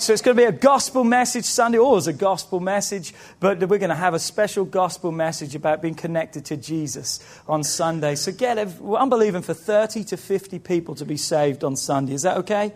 So it's going to be a gospel message Sunday, oh, always a gospel message, but we're going to have a special gospel message about being connected to Jesus on Sunday. So get, I'm believing for 30 to 50 people to be saved on Sunday. Is that okay?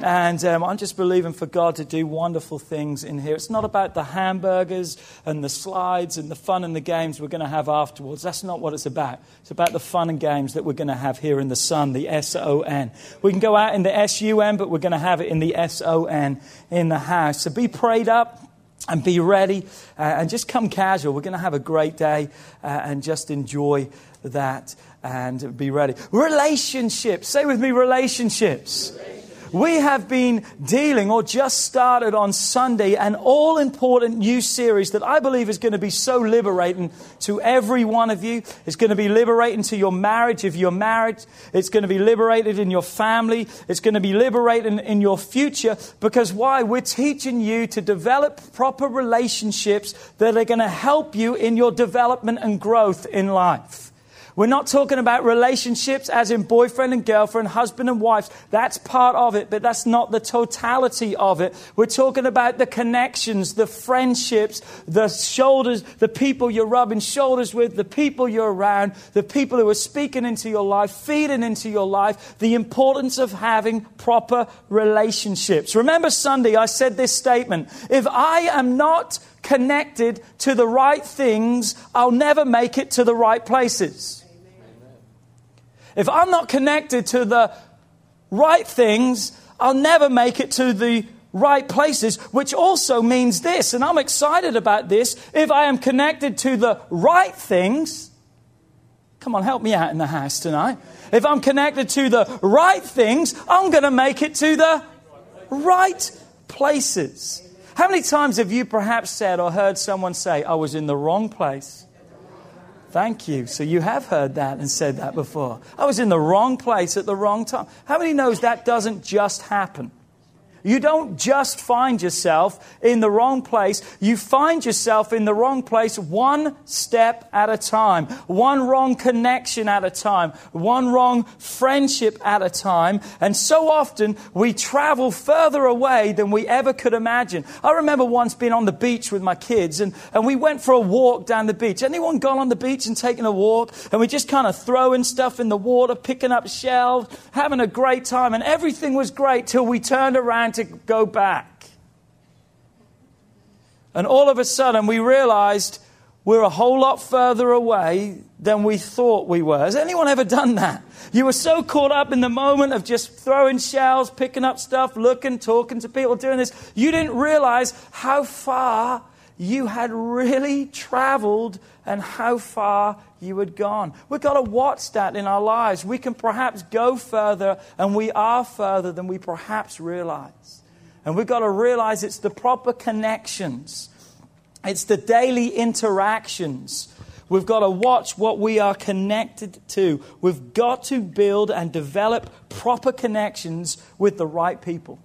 And um, I'm just believing for God to do wonderful things in here. It's not about the hamburgers and the slides and the fun and the games we're going to have afterwards. That's not what it's about. It's about the fun and games that we're going to have here in the sun, the S O N. We can go out in the S U N, but we're going to have it in the S O N in the house. So be prayed up and be ready uh, and just come casual. We're going to have a great day uh, and just enjoy that and be ready. Relationships. Say with me, relationships. We have been dealing or just started on Sunday an all important new series that I believe is going to be so liberating to every one of you. It's going to be liberating to your marriage if you're married. It's going to be liberated in your family. It's going to be liberating in your future because why? We're teaching you to develop proper relationships that are going to help you in your development and growth in life. We're not talking about relationships as in boyfriend and girlfriend, husband and wife. That's part of it, but that's not the totality of it. We're talking about the connections, the friendships, the shoulders, the people you're rubbing shoulders with, the people you're around, the people who are speaking into your life, feeding into your life, the importance of having proper relationships. Remember Sunday, I said this statement. If I am not connected to the right things, I'll never make it to the right places. If I'm not connected to the right things, I'll never make it to the right places, which also means this, and I'm excited about this. If I am connected to the right things, come on, help me out in the house tonight. If I'm connected to the right things, I'm going to make it to the right places. How many times have you perhaps said or heard someone say, I was in the wrong place? Thank you. So you have heard that and said that before. I was in the wrong place at the wrong time. How many knows that doesn't just happen? You don't just find yourself in the wrong place. You find yourself in the wrong place one step at a time, one wrong connection at a time, one wrong friendship at a time. And so often we travel further away than we ever could imagine. I remember once being on the beach with my kids and, and we went for a walk down the beach. Anyone gone on the beach and taken a walk? And we just kind of throwing stuff in the water, picking up shells, having a great time. And everything was great till we turned around to go back. And all of a sudden, we realized we're a whole lot further away than we thought we were. Has anyone ever done that? You were so caught up in the moment of just throwing shells, picking up stuff, looking, talking to people, doing this, you didn't realize how far you had really traveled and how far you had gone. We've got to watch that in our lives. We can perhaps go further, and we are further than we perhaps realize. And we've got to realize it's the proper connections, it's the daily interactions. We've got to watch what we are connected to. We've got to build and develop proper connections with the right people.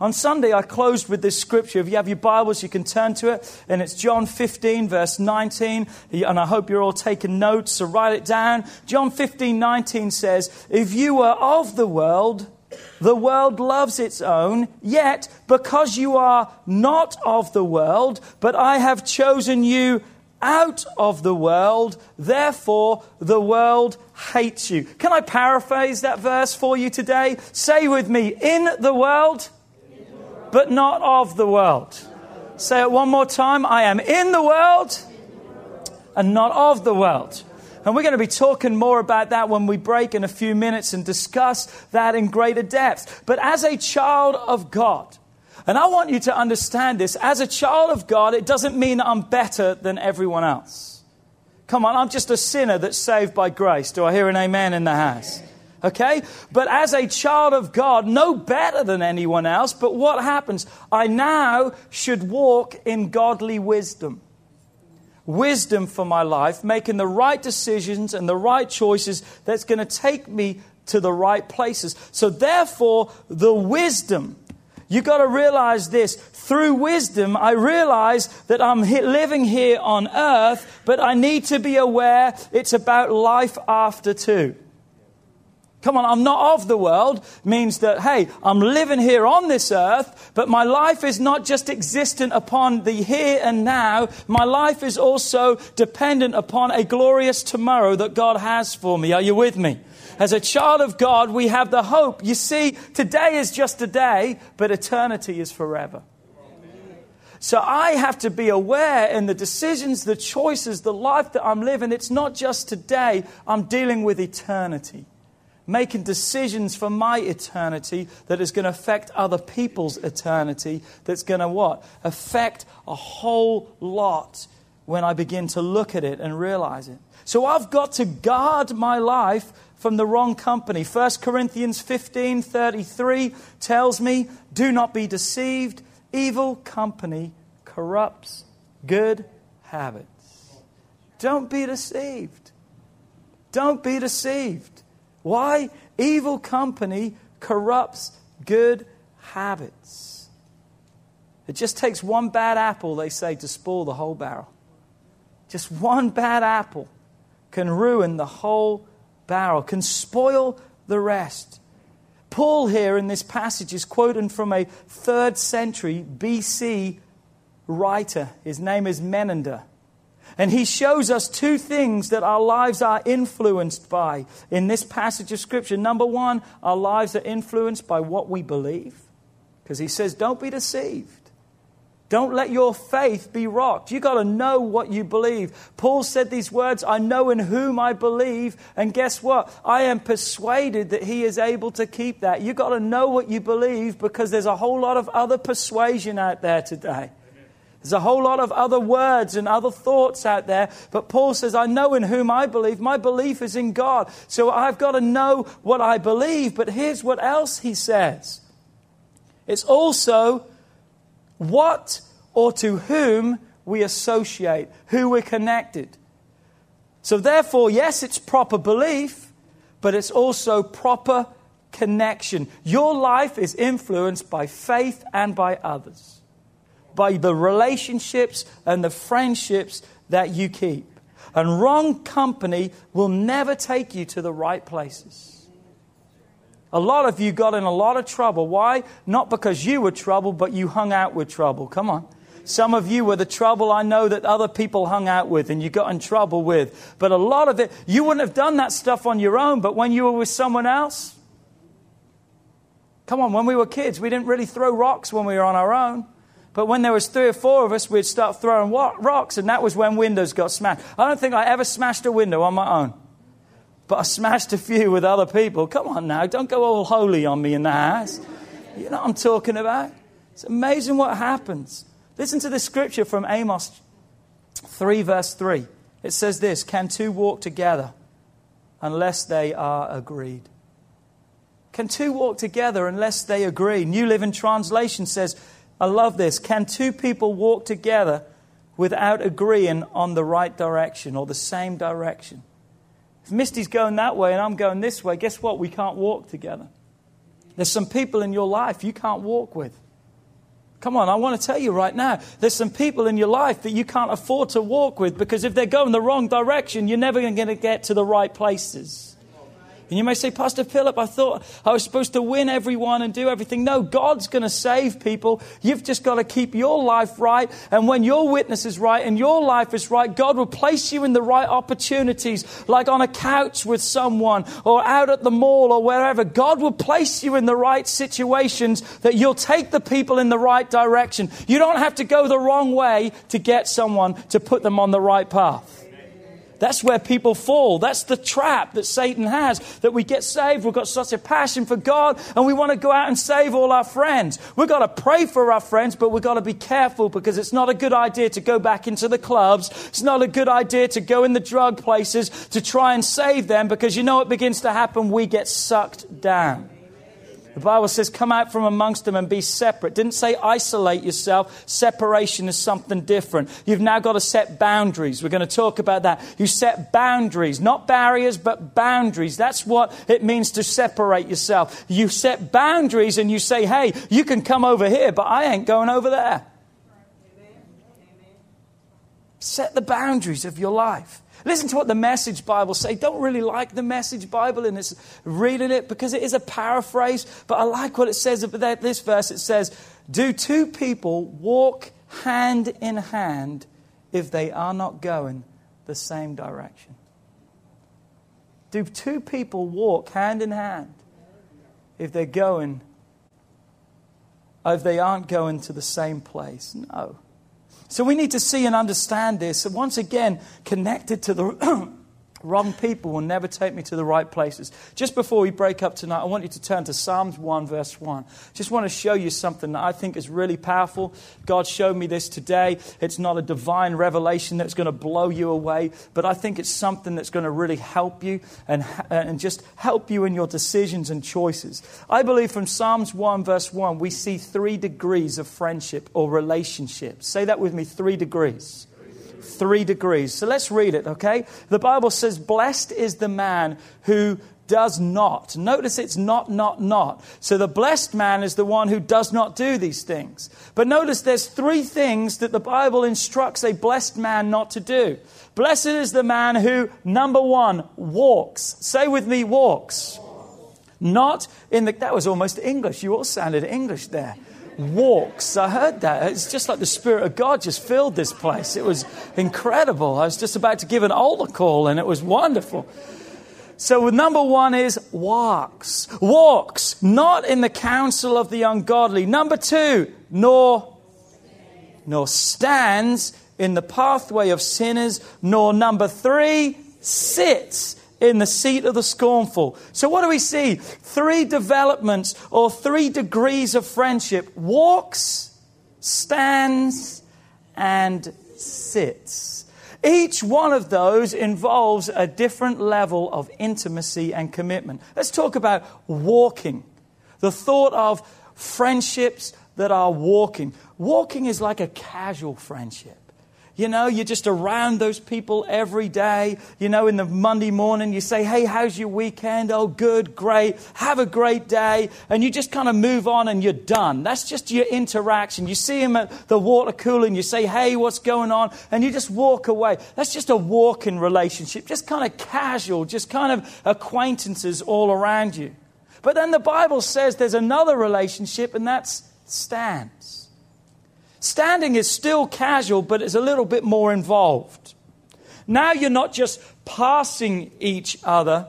On Sunday, I closed with this scripture. If you have your Bibles, you can turn to it. And it's John 15, verse 19. And I hope you're all taking notes, so write it down. John 15, 19 says, If you were of the world, the world loves its own, yet because you are not of the world, but I have chosen you out of the world, therefore the world hates you. Can I paraphrase that verse for you today? Say with me, in the world, but not of the world. Say it one more time. I am in the world and not of the world. And we're going to be talking more about that when we break in a few minutes and discuss that in greater depth. But as a child of God, and I want you to understand this, as a child of God, it doesn't mean I'm better than everyone else. Come on, I'm just a sinner that's saved by grace. Do I hear an amen in the house? Okay? But as a child of God, no better than anyone else. But what happens? I now should walk in godly wisdom wisdom for my life, making the right decisions and the right choices that's going to take me to the right places. So, therefore, the wisdom, you've got to realize this. Through wisdom, I realize that I'm living here on earth, but I need to be aware it's about life after too. Come on, I'm not of the world means that, hey, I'm living here on this earth, but my life is not just existent upon the here and now. My life is also dependent upon a glorious tomorrow that God has for me. Are you with me? As a child of God, we have the hope. You see, today is just a day, but eternity is forever. So I have to be aware in the decisions, the choices, the life that I'm living. It's not just today, I'm dealing with eternity making decisions for my eternity that is going to affect other people's eternity, that's going to what? Affect a whole lot when I begin to look at it and realize it. So I've got to guard my life from the wrong company. 1 Corinthians 15 33 tells me, Do not be deceived. Evil company corrupts good habits. Don't be deceived. Don't be deceived. Why? Evil company corrupts good habits. It just takes one bad apple, they say, to spoil the whole barrel. Just one bad apple can ruin the whole barrel, can spoil the rest. Paul, here in this passage, is quoting from a third century BC writer. His name is Menander. And he shows us two things that our lives are influenced by in this passage of Scripture. Number one, our lives are influenced by what we believe. Because he says, don't be deceived. Don't let your faith be rocked. You've got to know what you believe. Paul said these words I know in whom I believe. And guess what? I am persuaded that he is able to keep that. You've got to know what you believe because there's a whole lot of other persuasion out there today. There's a whole lot of other words and other thoughts out there, but Paul says, I know in whom I believe. My belief is in God. So I've got to know what I believe. But here's what else he says it's also what or to whom we associate, who we're connected. So therefore, yes, it's proper belief, but it's also proper connection. Your life is influenced by faith and by others by the relationships and the friendships that you keep. And wrong company will never take you to the right places. A lot of you got in a lot of trouble. Why? Not because you were trouble, but you hung out with trouble. Come on. Some of you were the trouble I know that other people hung out with and you got in trouble with. But a lot of it, you wouldn't have done that stuff on your own, but when you were with someone else, come on, when we were kids, we didn't really throw rocks when we were on our own. But when there was three or four of us, we'd start throwing rocks, and that was when windows got smashed. I don't think I ever smashed a window on my own. But I smashed a few with other people. Come on now, don't go all holy on me in the house. You know what I'm talking about? It's amazing what happens. Listen to the scripture from Amos 3, verse 3. It says this Can two walk together unless they are agreed? Can two walk together unless they agree? New Living Translation says, I love this. Can two people walk together without agreeing on the right direction or the same direction? If Misty's going that way and I'm going this way, guess what? We can't walk together. There's some people in your life you can't walk with. Come on, I want to tell you right now, there's some people in your life that you can't afford to walk with because if they're going the wrong direction, you're never going to get to the right places. And you may say, Pastor Philip, I thought I was supposed to win everyone and do everything. No, God's going to save people. You've just got to keep your life right. And when your witness is right and your life is right, God will place you in the right opportunities, like on a couch with someone or out at the mall or wherever. God will place you in the right situations that you'll take the people in the right direction. You don't have to go the wrong way to get someone to put them on the right path. That's where people fall. That's the trap that Satan has, that we get saved. We've got such a passion for God and we want to go out and save all our friends. We've got to pray for our friends, but we've got to be careful because it's not a good idea to go back into the clubs. It's not a good idea to go in the drug places to try and save them because you know what begins to happen? We get sucked down. The Bible says, come out from amongst them and be separate. Didn't say isolate yourself. Separation is something different. You've now got to set boundaries. We're going to talk about that. You set boundaries, not barriers, but boundaries. That's what it means to separate yourself. You set boundaries and you say, hey, you can come over here, but I ain't going over there. Set the boundaries of your life. Listen to what the Message Bible say. Don't really like the Message Bible and it's reading it because it is a paraphrase, but I like what it says about this verse. It says, "Do two people walk hand in hand if they are not going the same direction?" Do two people walk hand in hand if they're going if they aren't going to the same place? No. So we need to see and understand this. And once again, connected to the wrong people will never take me to the right places. Just before we break up tonight, I want you to turn to Psalms 1, verse 1. Just want to show you something that I think is really powerful. God showed me this today. It's not a divine revelation that's going to blow you away, but I think it's something that's going to really help you and, and just help you in your decisions and choices. I believe from Psalms 1, verse 1, we see three degrees of friendship or relationship. Say that with me three degrees three degrees. So let's read it, okay? The Bible says, Blessed is the man who does not. Notice it's not, not, not. So the blessed man is the one who does not do these things. But notice there's three things that the Bible instructs a blessed man not to do. Blessed is the man who, number one, walks. Say with me, walks. Not in the, that was almost English. You all sounded English there walks. I heard that. It's just like the Spirit of God just filled this place. It was incredible. I was just about to give an altar call, and it was wonderful. So, number one is walks. Walks, not in the counsel of the ungodly. Number two, nor, nor stands in the pathway of sinners. Nor number three, sits in the seat of the scornful. So, what do we see? Three developments or three degrees of friendship walks, stands, and sits. Each one of those involves a different level of intimacy and commitment. Let's talk about walking. The thought of friendships that are walking. Walking is like a casual friendship. You know, you're just around those people every day. You know, in the Monday morning, you say, Hey, how's your weekend? Oh, good, great. Have a great day. And you just kind of move on and you're done. That's just your interaction. You see him at the water cooler and you say, Hey, what's going on? And you just walk away. That's just a walking relationship, just kind of casual, just kind of acquaintances all around you. But then the Bible says there's another relationship, and that's stands. Standing is still casual, but it's a little bit more involved. Now you're not just passing each other,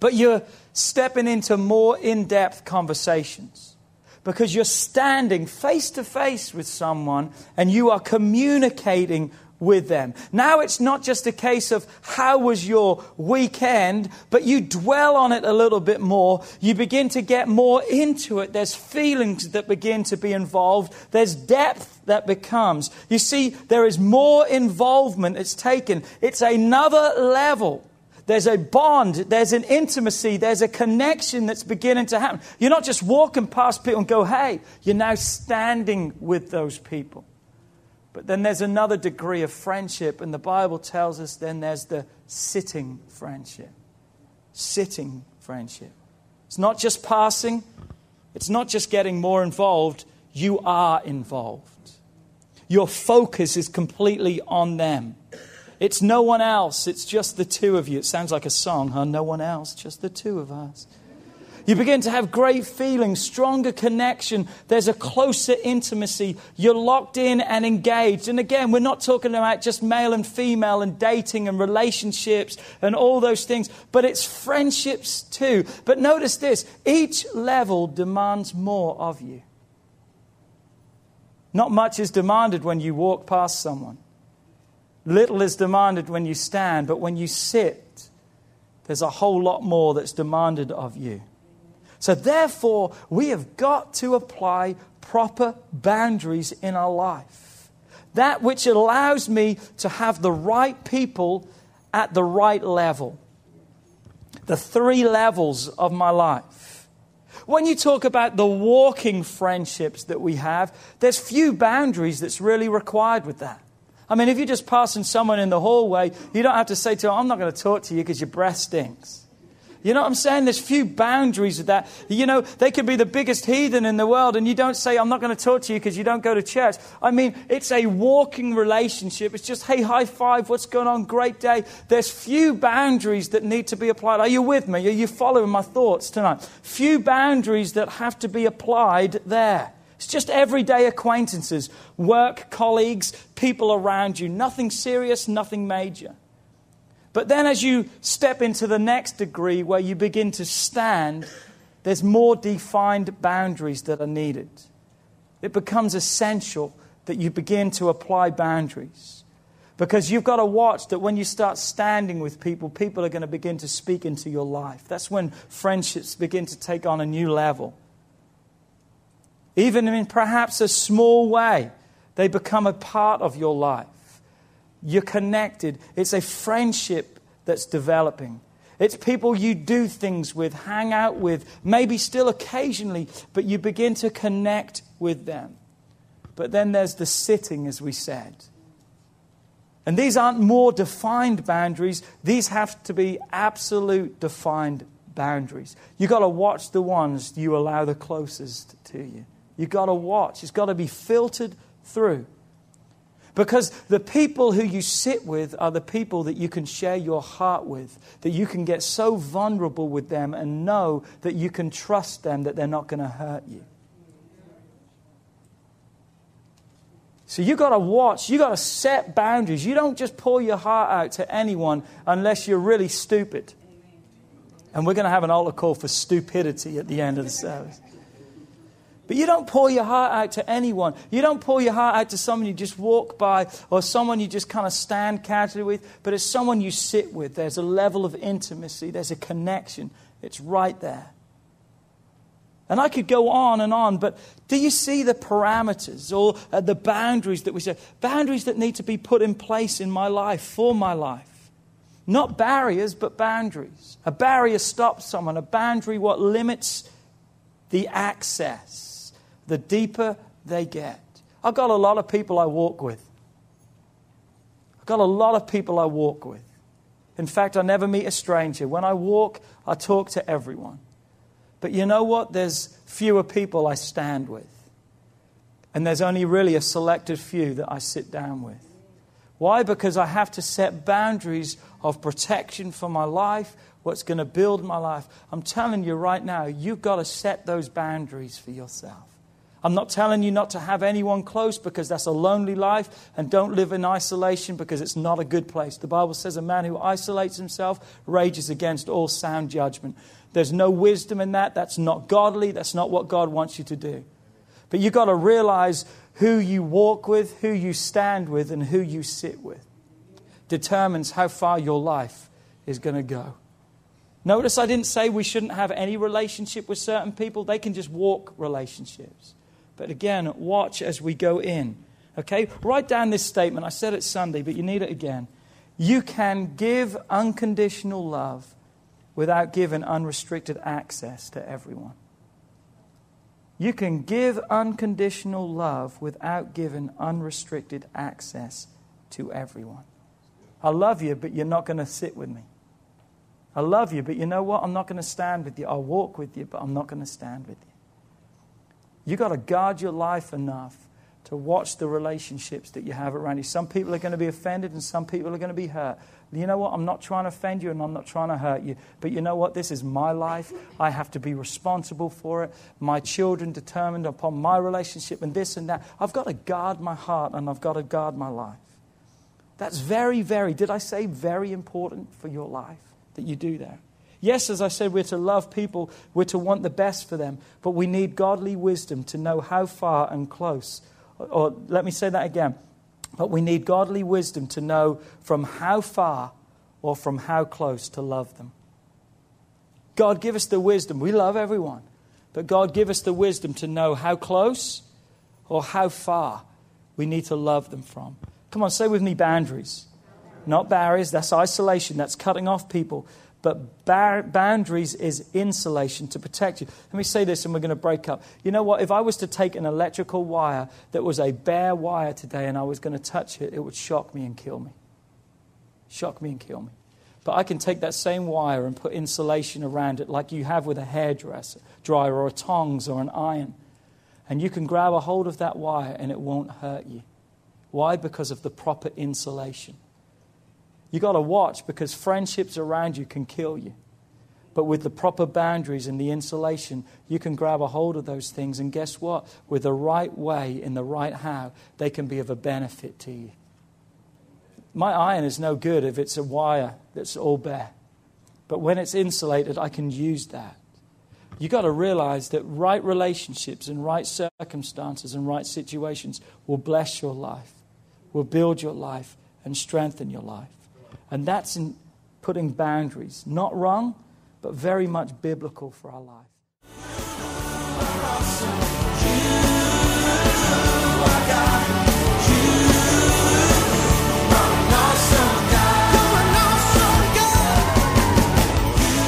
but you're stepping into more in depth conversations because you're standing face to face with someone and you are communicating with them. Now it's not just a case of how was your weekend, but you dwell on it a little bit more. You begin to get more into it. There's feelings that begin to be involved. There's depth that becomes. You see, there is more involvement that's taken. It's another level. There's a bond, there's an intimacy, there's a connection that's beginning to happen. You're not just walking past people and go, hey, you're now standing with those people. But then there's another degree of friendship, and the Bible tells us then there's the sitting friendship. Sitting friendship. It's not just passing, it's not just getting more involved, you are involved. Your focus is completely on them. It's no one else, it's just the two of you. It sounds like a song, huh? No one else, just the two of us. You begin to have great feelings, stronger connection. There's a closer intimacy. You're locked in and engaged. And again, we're not talking about just male and female and dating and relationships and all those things, but it's friendships too. But notice this each level demands more of you. Not much is demanded when you walk past someone. Little is demanded when you stand, but when you sit, there's a whole lot more that's demanded of you. So, therefore, we have got to apply proper boundaries in our life. That which allows me to have the right people at the right level. The three levels of my life. When you talk about the walking friendships that we have, there's few boundaries that's really required with that. I mean, if you're just passing someone in the hallway, you don't have to say to them, I'm not going to talk to you because your breath stinks. You know what I'm saying? There's few boundaries of that. You know, they could be the biggest heathen in the world, and you don't say, I'm not going to talk to you because you don't go to church. I mean, it's a walking relationship. It's just, hey, high five, what's going on? Great day. There's few boundaries that need to be applied. Are you with me? Are you following my thoughts tonight? Few boundaries that have to be applied there. It's just everyday acquaintances, work, colleagues, people around you. Nothing serious, nothing major. But then as you step into the next degree where you begin to stand, there's more defined boundaries that are needed. It becomes essential that you begin to apply boundaries. Because you've got to watch that when you start standing with people, people are going to begin to speak into your life. That's when friendships begin to take on a new level. Even in perhaps a small way, they become a part of your life. You're connected. It's a friendship that's developing. It's people you do things with, hang out with, maybe still occasionally, but you begin to connect with them. But then there's the sitting, as we said. And these aren't more defined boundaries, these have to be absolute defined boundaries. You've got to watch the ones you allow the closest to you. You've got to watch, it's got to be filtered through. Because the people who you sit with are the people that you can share your heart with, that you can get so vulnerable with them and know that you can trust them that they're not going to hurt you. So you've got to watch, You've got to set boundaries. You don't just pour your heart out to anyone unless you're really stupid. And we're going to have an altar call for stupidity at the end of the service. But you don't pour your heart out to anyone. You don't pour your heart out to someone you just walk by or someone you just kind of stand casually with, but it's someone you sit with. There's a level of intimacy, there's a connection. It's right there. And I could go on and on, but do you see the parameters or uh, the boundaries that we say? Boundaries that need to be put in place in my life, for my life. Not barriers, but boundaries. A barrier stops someone, a boundary what limits the access the deeper they get. I've got a lot of people I walk with. I've got a lot of people I walk with. In fact, I never meet a stranger. When I walk, I talk to everyone. But you know what? There's fewer people I stand with. And there's only really a selected few that I sit down with. Why? Because I have to set boundaries of protection for my life, what's going to build my life. I'm telling you right now, you've got to set those boundaries for yourself. I'm not telling you not to have anyone close because that's a lonely life and don't live in isolation because it's not a good place. The Bible says a man who isolates himself rages against all sound judgment. There's no wisdom in that. That's not godly. That's not what God wants you to do. But you've got to realize who you walk with, who you stand with, and who you sit with determines how far your life is going to go. Notice I didn't say we shouldn't have any relationship with certain people, they can just walk relationships. But again, watch as we go in. Okay? Write down this statement. I said it Sunday, but you need it again. You can give unconditional love without giving unrestricted access to everyone. You can give unconditional love without giving unrestricted access to everyone. I love you, but you're not going to sit with me. I love you, but you know what? I'm not going to stand with you. I'll walk with you, but I'm not going to stand with you. You've got to guard your life enough to watch the relationships that you have around you. Some people are going to be offended and some people are going to be hurt. You know what? I'm not trying to offend you and I'm not trying to hurt you. But you know what? This is my life. I have to be responsible for it. My children determined upon my relationship and this and that. I've got to guard my heart and I've got to guard my life. That's very, very, did I say very important for your life that you do that? Yes, as I said, we're to love people, we're to want the best for them, but we need godly wisdom to know how far and close. Or, or let me say that again. But we need godly wisdom to know from how far or from how close to love them. God, give us the wisdom. We love everyone. But God, give us the wisdom to know how close or how far we need to love them from. Come on, say with me boundaries. Not barriers, that's isolation, that's cutting off people. But bar- boundaries is insulation to protect you. Let me say this and we're going to break up. You know what? If I was to take an electrical wire that was a bare wire today and I was going to touch it, it would shock me and kill me. Shock me and kill me. But I can take that same wire and put insulation around it like you have with a hairdresser, dryer, or a tongs or an iron. And you can grab a hold of that wire and it won't hurt you. Why? Because of the proper insulation. You got to watch because friendships around you can kill you. But with the proper boundaries and the insulation, you can grab a hold of those things. And guess what? With the right way, in the right how, they can be of a benefit to you. My iron is no good if it's a wire that's all bare. But when it's insulated, I can use that. You've got to realize that right relationships and right circumstances and right situations will bless your life, will build your life, and strengthen your life. And that's in putting boundaries. Not wrong, but very much biblical for our life.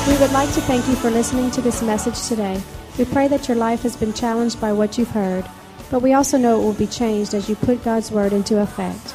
We would like to thank you for listening to this message today. We pray that your life has been challenged by what you've heard, but we also know it will be changed as you put God's Word into effect.